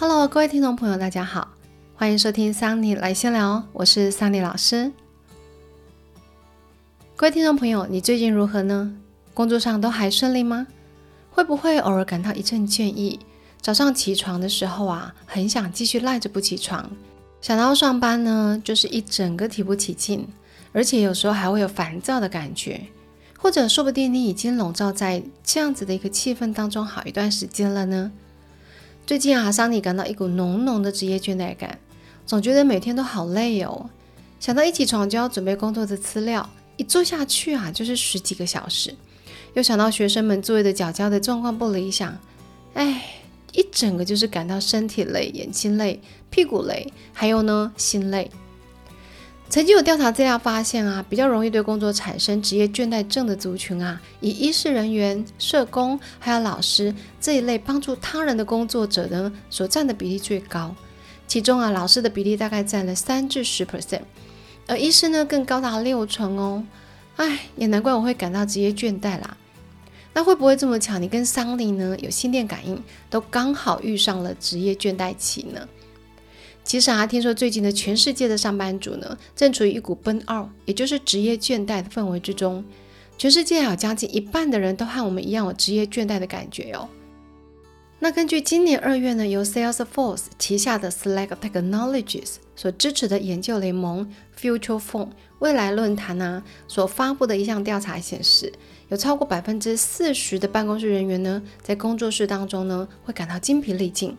Hello，各位听众朋友，大家好，欢迎收听桑尼来闲聊，我是桑尼老师。各位听众朋友，你最近如何呢？工作上都还顺利吗？会不会偶尔感到一阵倦意？早上起床的时候啊，很想继续赖着不起床，想到上班呢，就是一整个提不起劲，而且有时候还会有烦躁的感觉，或者说不定你已经笼罩在这样子的一个气氛当中好一段时间了呢？最近啊，桑尼感到一股浓浓的职业倦怠感，总觉得每天都好累哦。想到一起床就要准备工作的资料，一坐下去啊就是十几个小时。又想到学生们作业的缴交的状况不理想，哎，一整个就是感到身体累、眼睛累、屁股累，还有呢心累。曾经有调查资料发现啊，比较容易对工作产生职业倦怠症的族群啊，以医师人员、社工还有老师这一类帮助他人的工作者呢，所占的比例最高。其中啊，老师的比例大概占了三至十 percent，而医师呢更高达六成哦。哎，也难怪我会感到职业倦怠啦。那会不会这么巧，你跟桑尼呢有心电感应，都刚好遇上了职业倦怠期呢？其实啊，听说最近的全世界的上班族呢，正处于一股奔二，也就是职业倦怠的氛围之中。全世界有将近一半的人都和我们一样有职业倦怠的感觉哦。那根据今年二月呢，由 Salesforce 旗下的 Slack Technologies 所支持的研究联盟 Future Phone 未来论坛呢，所发布的一项调查显示，有超过百分之四十的办公室人员呢，在工作室当中呢，会感到精疲力尽。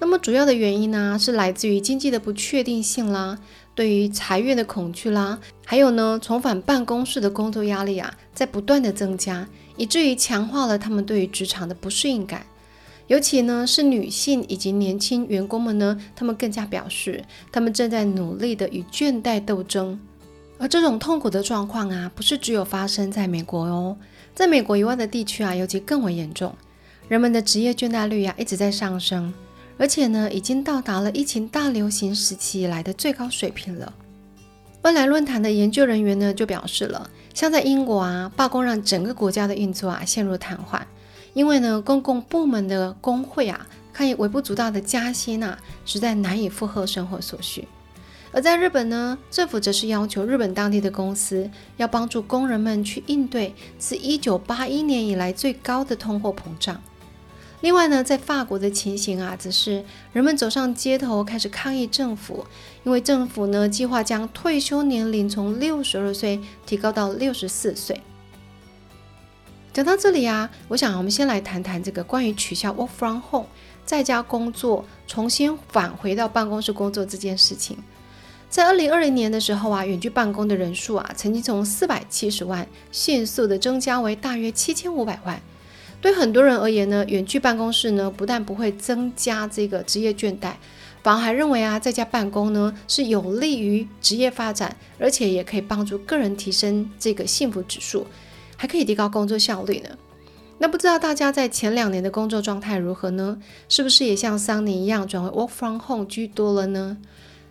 那么主要的原因呢，是来自于经济的不确定性啦，对于裁员的恐惧啦，还有呢，重返办公室的工作压力啊，在不断的增加，以至于强化了他们对于职场的不适应感。尤其呢，是女性以及年轻员工们呢，他们更加表示，他们正在努力的与倦怠斗争。而这种痛苦的状况啊，不是只有发生在美国哦，在美国以外的地区啊，尤其更为严重，人们的职业倦怠率啊，一直在上升。而且呢，已经到达了疫情大流行时期以来的最高水平了。未来论坛的研究人员呢，就表示了，像在英国啊，罢工让整个国家的运作啊陷入瘫痪，因为呢，公共部门的工会啊，看以微不足道的加薪啊，实在难以负荷生活所需。而在日本呢，政府则是要求日本当地的公司要帮助工人们去应对自一九八一年以来最高的通货膨胀。另外呢，在法国的情形啊，则是人们走上街头开始抗议政府，因为政府呢计划将退休年龄从六十二岁提高到六十四岁。讲到这里啊，我想我们先来谈谈这个关于取消 work from home 在家工作，重新返回到办公室工作这件事情。在二零二零年的时候啊，远距办公的人数啊，曾经从四百七十万迅速的增加为大约七千五百万。对很多人而言呢，远距办公室呢，不但不会增加这个职业倦怠，反而还认为啊，在家办公呢是有利于职业发展，而且也可以帮助个人提升这个幸福指数，还可以提高工作效率呢。那不知道大家在前两年的工作状态如何呢？是不是也像桑尼一样转为 work from home 居多了呢？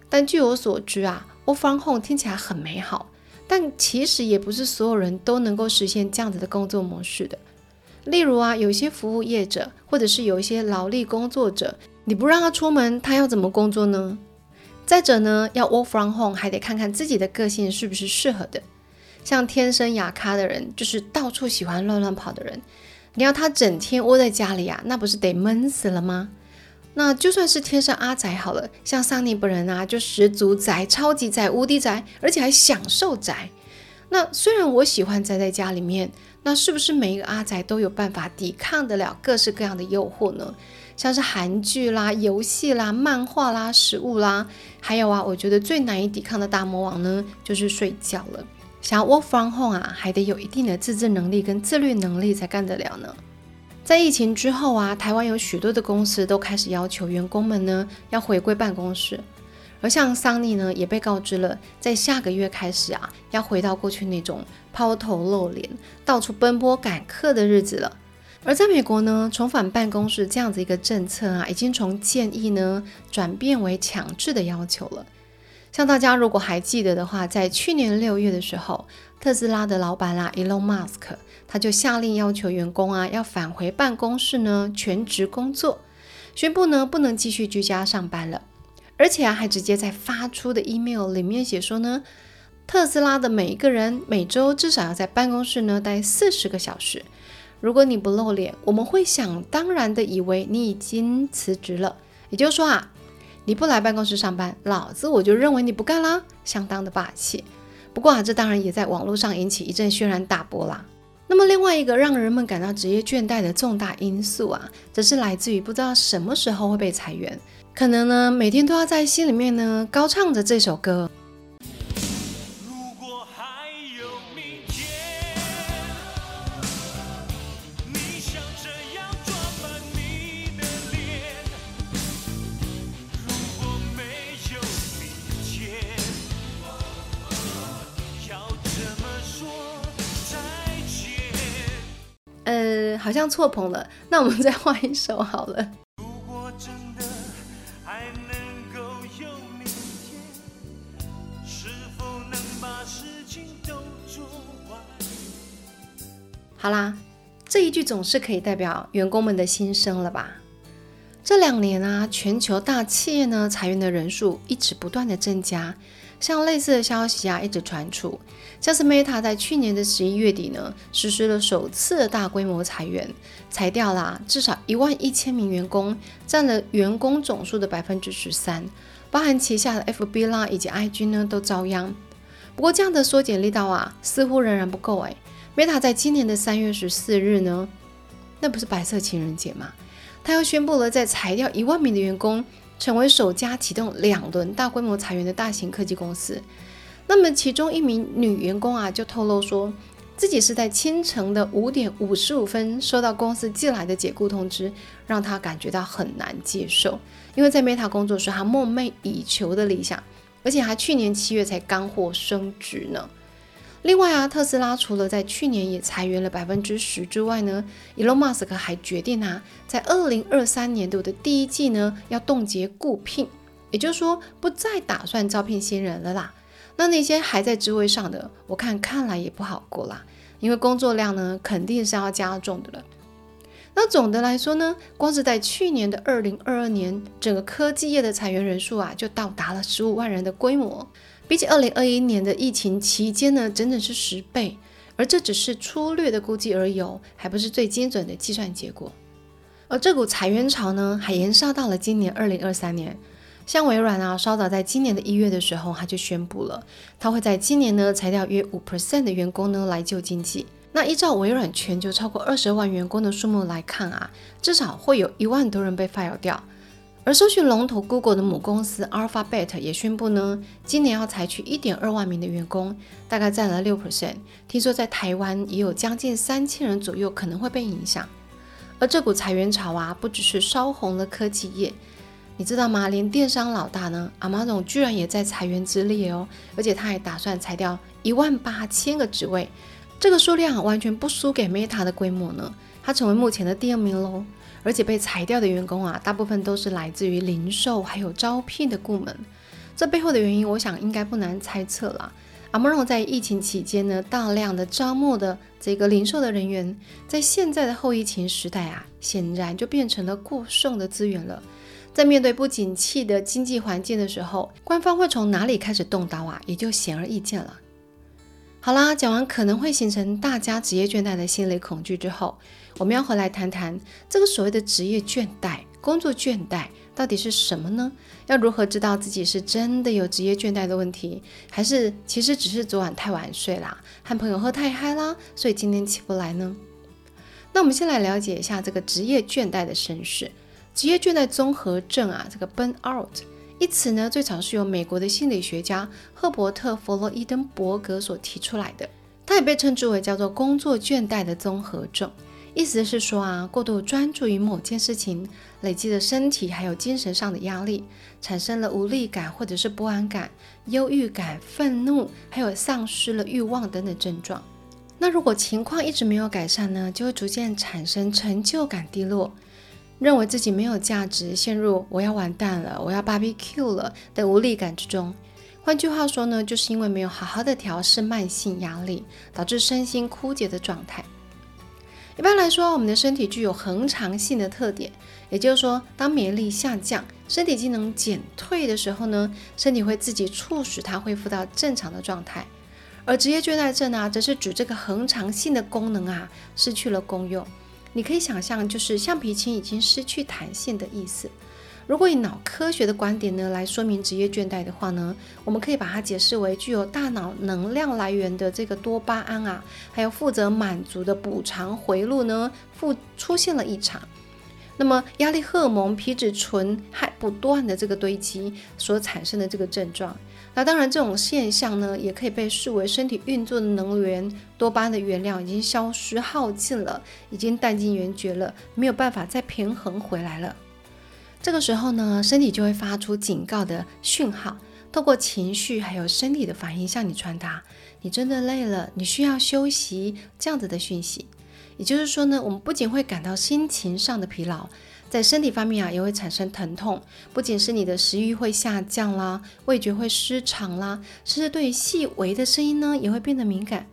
但据我所知啊，work from home 听起来很美好，但其实也不是所有人都能够实现这样子的工作模式的。例如啊，有些服务业者，或者是有一些劳力工作者，你不让他出门，他要怎么工作呢？再者呢，要 work from home，还得看看自己的个性是不是适合的。像天生哑咖的人，就是到处喜欢乱乱跑的人，你要他整天窝在家里啊，那不是得闷死了吗？那就算是天生阿宅好了，像桑尼本人啊，就十足宅、超级宅、无敌宅，而且还享受宅。那虽然我喜欢宅在家里面。那是不是每一个阿仔都有办法抵抗得了各式各样的诱惑呢？像是韩剧啦、游戏啦、漫画啦、食物啦，还有啊，我觉得最难以抵抗的大魔王呢，就是睡觉了。想要 work from home 啊，还得有一定的自制能力跟自律能力才干得了呢。在疫情之后啊，台湾有许多的公司都开始要求员工们呢要回归办公室。而像桑尼呢，也被告知了，在下个月开始啊，要回到过去那种抛头露脸、到处奔波赶客的日子了。而在美国呢，重返办公室这样子一个政策啊，已经从建议呢转变为强制的要求了。像大家如果还记得的话，在去年六月的时候，特斯拉的老板啦，Elon Musk，他就下令要求员工啊，要返回办公室呢，全职工作。宣布呢不能继续居家上班了，而且啊还直接在发出的 email 里面写说呢，特斯拉的每一个人每周至少要在办公室呢待四十个小时。如果你不露脸，我们会想当然的以为你已经辞职了。也就是说啊，你不来办公室上班，老子我就认为你不干啦，相当的霸气。不过啊，这当然也在网络上引起一阵轩然大波啦。那么另外一个让人们感到职业倦怠的重大因素啊，则是来自于不知道什么时候会被裁员，可能呢每天都要在心里面呢高唱着这首歌。呃，好像错棚了，那我们再换一首好了。好啦，这一句总是可以代表员工们的心声了吧？这两年啊，全球大企业呢裁员的人数一直不断的增加。像类似的消息啊，一直传出，像是 Meta 在去年的十一月底呢，实施了首次的大规模裁员，裁掉啦至少一万一千名员工，占了员工总数的百分之十三，包含旗下的 FB 啦以及 IG 呢都遭殃。不过这样的缩减力道啊，似乎仍然不够哎。Meta 在今年的三月十四日呢，那不是白色情人节吗？他又宣布了在裁掉一万名的员工。成为首家启动两轮大规模裁员的大型科技公司。那么，其中一名女员工啊，就透露说，自己是在清晨的五点五十五分收到公司寄来的解雇通知，让她感觉到很难接受。因为在 Meta 工作是她梦寐以求的理想，而且还去年七月才刚获升职呢。另外啊，特斯拉除了在去年也裁员了百分之十之外呢，Elon Musk 还决定啊，在二零二三年度的第一季呢，要冻结雇聘，也就是说不再打算招聘新人了啦。那那些还在职位上的，我看看来也不好过啦，因为工作量呢肯定是要加重的了。那总的来说呢，光是在去年的二零二二年，整个科技业的裁员人数啊，就到达了十五万人的规模。比起二零二一年的疫情期间呢，整整是十倍，而这只是粗略的估计而已，还不是最精准的计算结果。而这股裁员潮呢，还延烧到了今年二零二三年。像微软啊，稍早在今年的一月的时候，他就宣布了，他会在今年呢裁掉约五 percent 的员工呢，来救经济。那依照微软全球超过二十万员工的数目来看啊，至少会有一万多人被 fire 掉。而搜寻龙头 Google 的母公司 Alphabet 也宣布呢，今年要采取一点二万名的员工，大概占了六 percent。听说在台湾也有将近三千人左右可能会被影响。而这股裁员潮啊，不只是烧红了科技业，你知道吗？连电商老大呢，Amazon 居然也在裁员之列哦，而且他还打算裁掉一万八千个职位，这个数量完全不输给 Meta 的规模呢，它成为目前的第二名喽。而且被裁掉的员工啊，大部分都是来自于零售还有招聘的部门。这背后的原因，我想应该不难猜测了。阿莫 n 在疫情期间呢，大量的招募的这个零售的人员，在现在的后疫情时代啊，显然就变成了过剩的资源了。在面对不景气的经济环境的时候，官方会从哪里开始动刀啊，也就显而易见了。好啦，讲完可能会形成大家职业倦怠的心理恐惧之后，我们要回来谈谈这个所谓的职业倦怠、工作倦怠到底是什么呢？要如何知道自己是真的有职业倦怠的问题，还是其实只是昨晚太晚睡啦，和朋友喝太嗨啦，所以今天起不来呢？那我们先来了解一下这个职业倦怠的身世，职业倦怠综合症啊，这个 burn out。一词呢，最早是由美国的心理学家赫伯特·弗洛伊登伯格所提出来的。它也被称之为叫做工作倦怠的综合症，意思是说啊，过度专注于某件事情，累积了身体还有精神上的压力，产生了无力感或者是不安感、忧郁感、愤怒，还有丧失了欲望等等症状。那如果情况一直没有改善呢，就会逐渐产生成就感低落。认为自己没有价值，陷入我要完蛋了，我要 barbecue 了的无力感之中。换句话说呢，就是因为没有好好的调试慢性压力，导致身心枯竭的状态。一般来说，我们的身体具有恒常性的特点，也就是说，当免疫力下降、身体机能减退的时候呢，身体会自己促使它恢复到正常的状态。而职业倦怠症啊，则是指这个恒常性的功能啊失去了功用。你可以想象，就是橡皮筋已经失去弹性的意思。如果以脑科学的观点呢来说明职业倦怠的话呢，我们可以把它解释为具有大脑能量来源的这个多巴胺啊，还有负责满足的补偿回路呢，复出现了异常。那么压力荷尔蒙、皮质醇还不断的这个堆积所产生的这个症状。那当然，这种现象呢，也可以被视为身体运作的能源多巴胺的原料已经消失耗尽了，已经弹尽援绝了，没有办法再平衡回来了。这个时候呢，身体就会发出警告的讯号，透过情绪还有身体的反应向你传达，你真的累了，你需要休息这样子的讯息。也就是说呢，我们不仅会感到心情上的疲劳，在身体方面啊，也会产生疼痛，不仅是你的食欲会下降啦，味觉会失常啦，甚至对于细微的声音呢，也会变得敏感。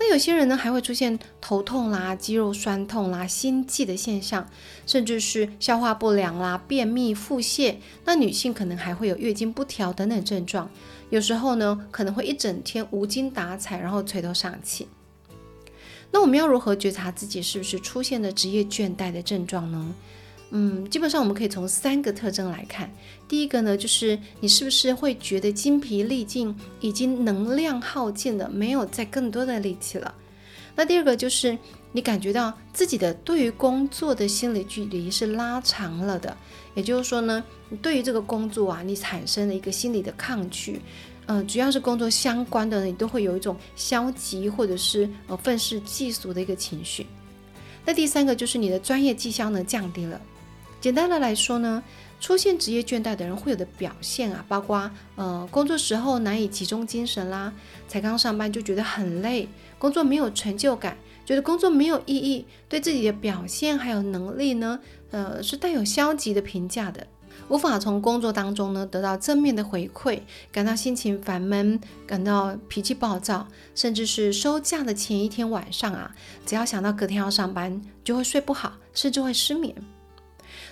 那有些人呢，还会出现头痛啦、肌肉酸痛啦、心悸的现象，甚至是消化不良啦、便秘、腹泻。那女性可能还会有月经不调等等症状，有时候呢，可能会一整天无精打采，然后垂头丧气。那我们要如何觉察自己是不是出现了职业倦怠的症状呢？嗯，基本上我们可以从三个特征来看。第一个呢，就是你是不是会觉得精疲力尽，已经能量耗尽了，没有再更多的力气了。那第二个就是你感觉到自己的对于工作的心理距离是拉长了的，也就是说呢，你对于这个工作啊，你产生了一个心理的抗拒。嗯，只要是工作相关的，你都会有一种消极或者是呃愤世嫉俗的一个情绪。那第三个就是你的专业绩效呢降低了。简单的来说呢，出现职业倦怠的人会有的表现啊，包括呃工作时候难以集中精神啦，才刚上班就觉得很累，工作没有成就感，觉得工作没有意义，对自己的表现还有能力呢，呃是带有消极的评价的，无法从工作当中呢得到正面的回馈，感到心情烦闷，感到脾气暴躁，甚至是收假的前一天晚上啊，只要想到隔天要上班，就会睡不好，甚至会失眠。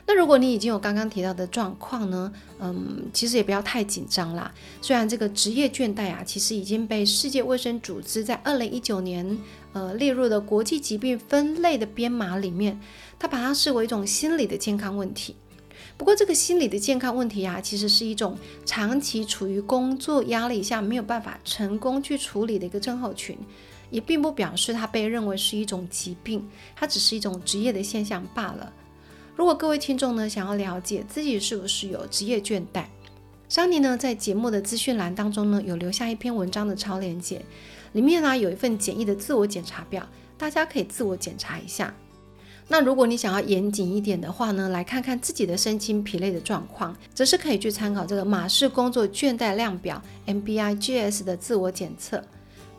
那如果你已经有刚刚提到的状况呢，嗯，其实也不要太紧张啦。虽然这个职业倦怠啊，其实已经被世界卫生组织在二零一九年呃列入了国际疾病分类的编码里面，它把它视为一种心理的健康问题。不过这个心理的健康问题啊，其实是一种长期处于工作压力下没有办法成功去处理的一个症候群，也并不表示它被认为是一种疾病，它只是一种职业的现象罢了。如果各位听众呢想要了解自己是不是有职业倦怠，桑尼呢在节目的资讯栏当中呢有留下一篇文章的超链接，里面呢有一份简易的自我检查表，大家可以自我检查一下。那如果你想要严谨一点的话呢，来看看自己的身心疲累的状况，则是可以去参考这个马氏工作倦怠量表 MBI GS 的自我检测。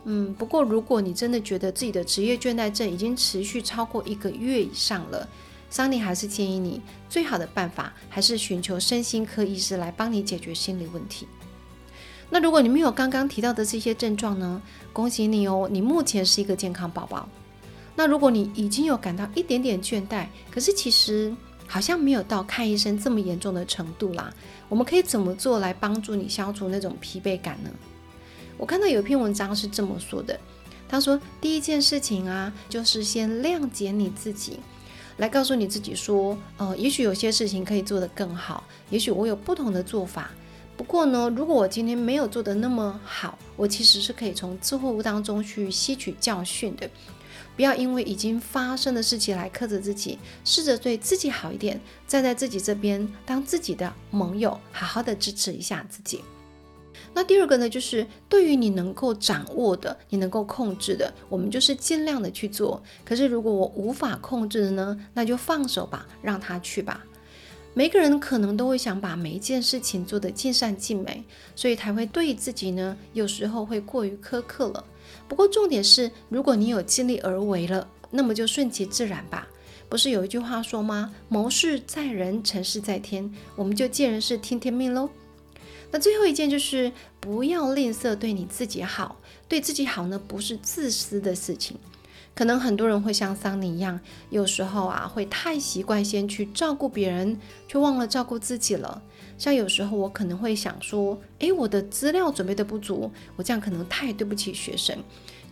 嗯，不过如果你真的觉得自己的职业倦怠症已经持续超过一个月以上了，桑尼还是建议你，最好的办法还是寻求身心科医师来帮你解决心理问题。那如果你没有刚刚提到的这些症状呢？恭喜你哦，你目前是一个健康宝宝。那如果你已经有感到一点点倦怠，可是其实好像没有到看医生这么严重的程度啦，我们可以怎么做来帮助你消除那种疲惫感呢？我看到有一篇文章是这么说的，他说第一件事情啊，就是先谅解你自己。来告诉你自己说，呃，也许有些事情可以做得更好，也许我有不同的做法。不过呢，如果我今天没有做得那么好，我其实是可以从错误当中去吸取教训的。不要因为已经发生的事情来苛责自己，试着对自己好一点，站在自己这边，当自己的盟友，好好的支持一下自己。那第二个呢，就是对于你能够掌握的、你能够控制的，我们就是尽量的去做。可是如果我无法控制的呢，那就放手吧，让他去吧。每个人可能都会想把每一件事情做得尽善尽美，所以才会对自己呢，有时候会过于苛刻了。不过重点是，如果你有尽力而为了，那么就顺其自然吧。不是有一句话说吗？谋事在人，成事在天。我们就见人事，听天命喽。那最后一件就是不要吝啬对你自己好，对自己好呢不是自私的事情。可能很多人会像桑尼一样，有时候啊会太习惯先去照顾别人，却忘了照顾自己了。像有时候我可能会想说，诶，我的资料准备的不足，我这样可能太对不起学生。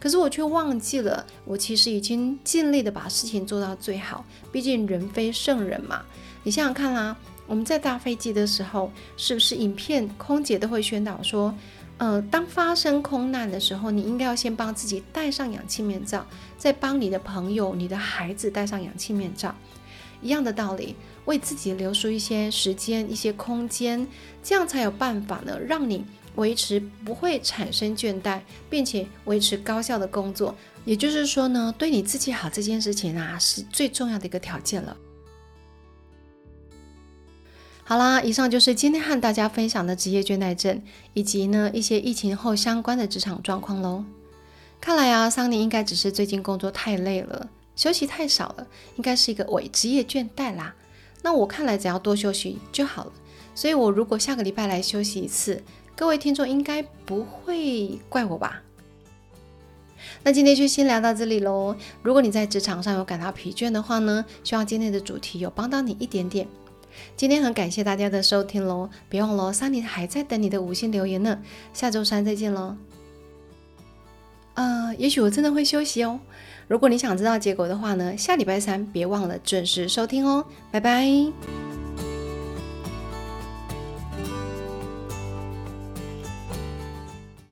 可是我却忘记了，我其实已经尽力的把事情做到最好。毕竟人非圣人嘛。你想想看啦，我们在搭飞机的时候，是不是影片空姐都会宣导说？呃，当发生空难的时候，你应该要先帮自己戴上氧气面罩，再帮你的朋友、你的孩子戴上氧气面罩。一样的道理，为自己留出一些时间、一些空间，这样才有办法呢，让你维持不会产生倦怠，并且维持高效的工作。也就是说呢，对你自己好这件事情啊，是最重要的一个条件了。好啦，以上就是今天和大家分享的职业倦怠症，以及呢一些疫情后相关的职场状况喽。看来啊，桑尼应该只是最近工作太累了，休息太少了，应该是一个伪职业倦怠啦。那我看来只要多休息就好了。所以，我如果下个礼拜来休息一次，各位听众应该不会怪我吧？那今天就先聊到这里喽。如果你在职场上有感到疲倦的话呢，希望今天的主题有帮到你一点点。今天很感谢大家的收听喽，别忘了桑尼还在等你的五星留言呢。下周三再见喽。呃，也许我真的会休息哦。如果你想知道结果的话呢，下礼拜三别忘了准时收听哦。拜拜。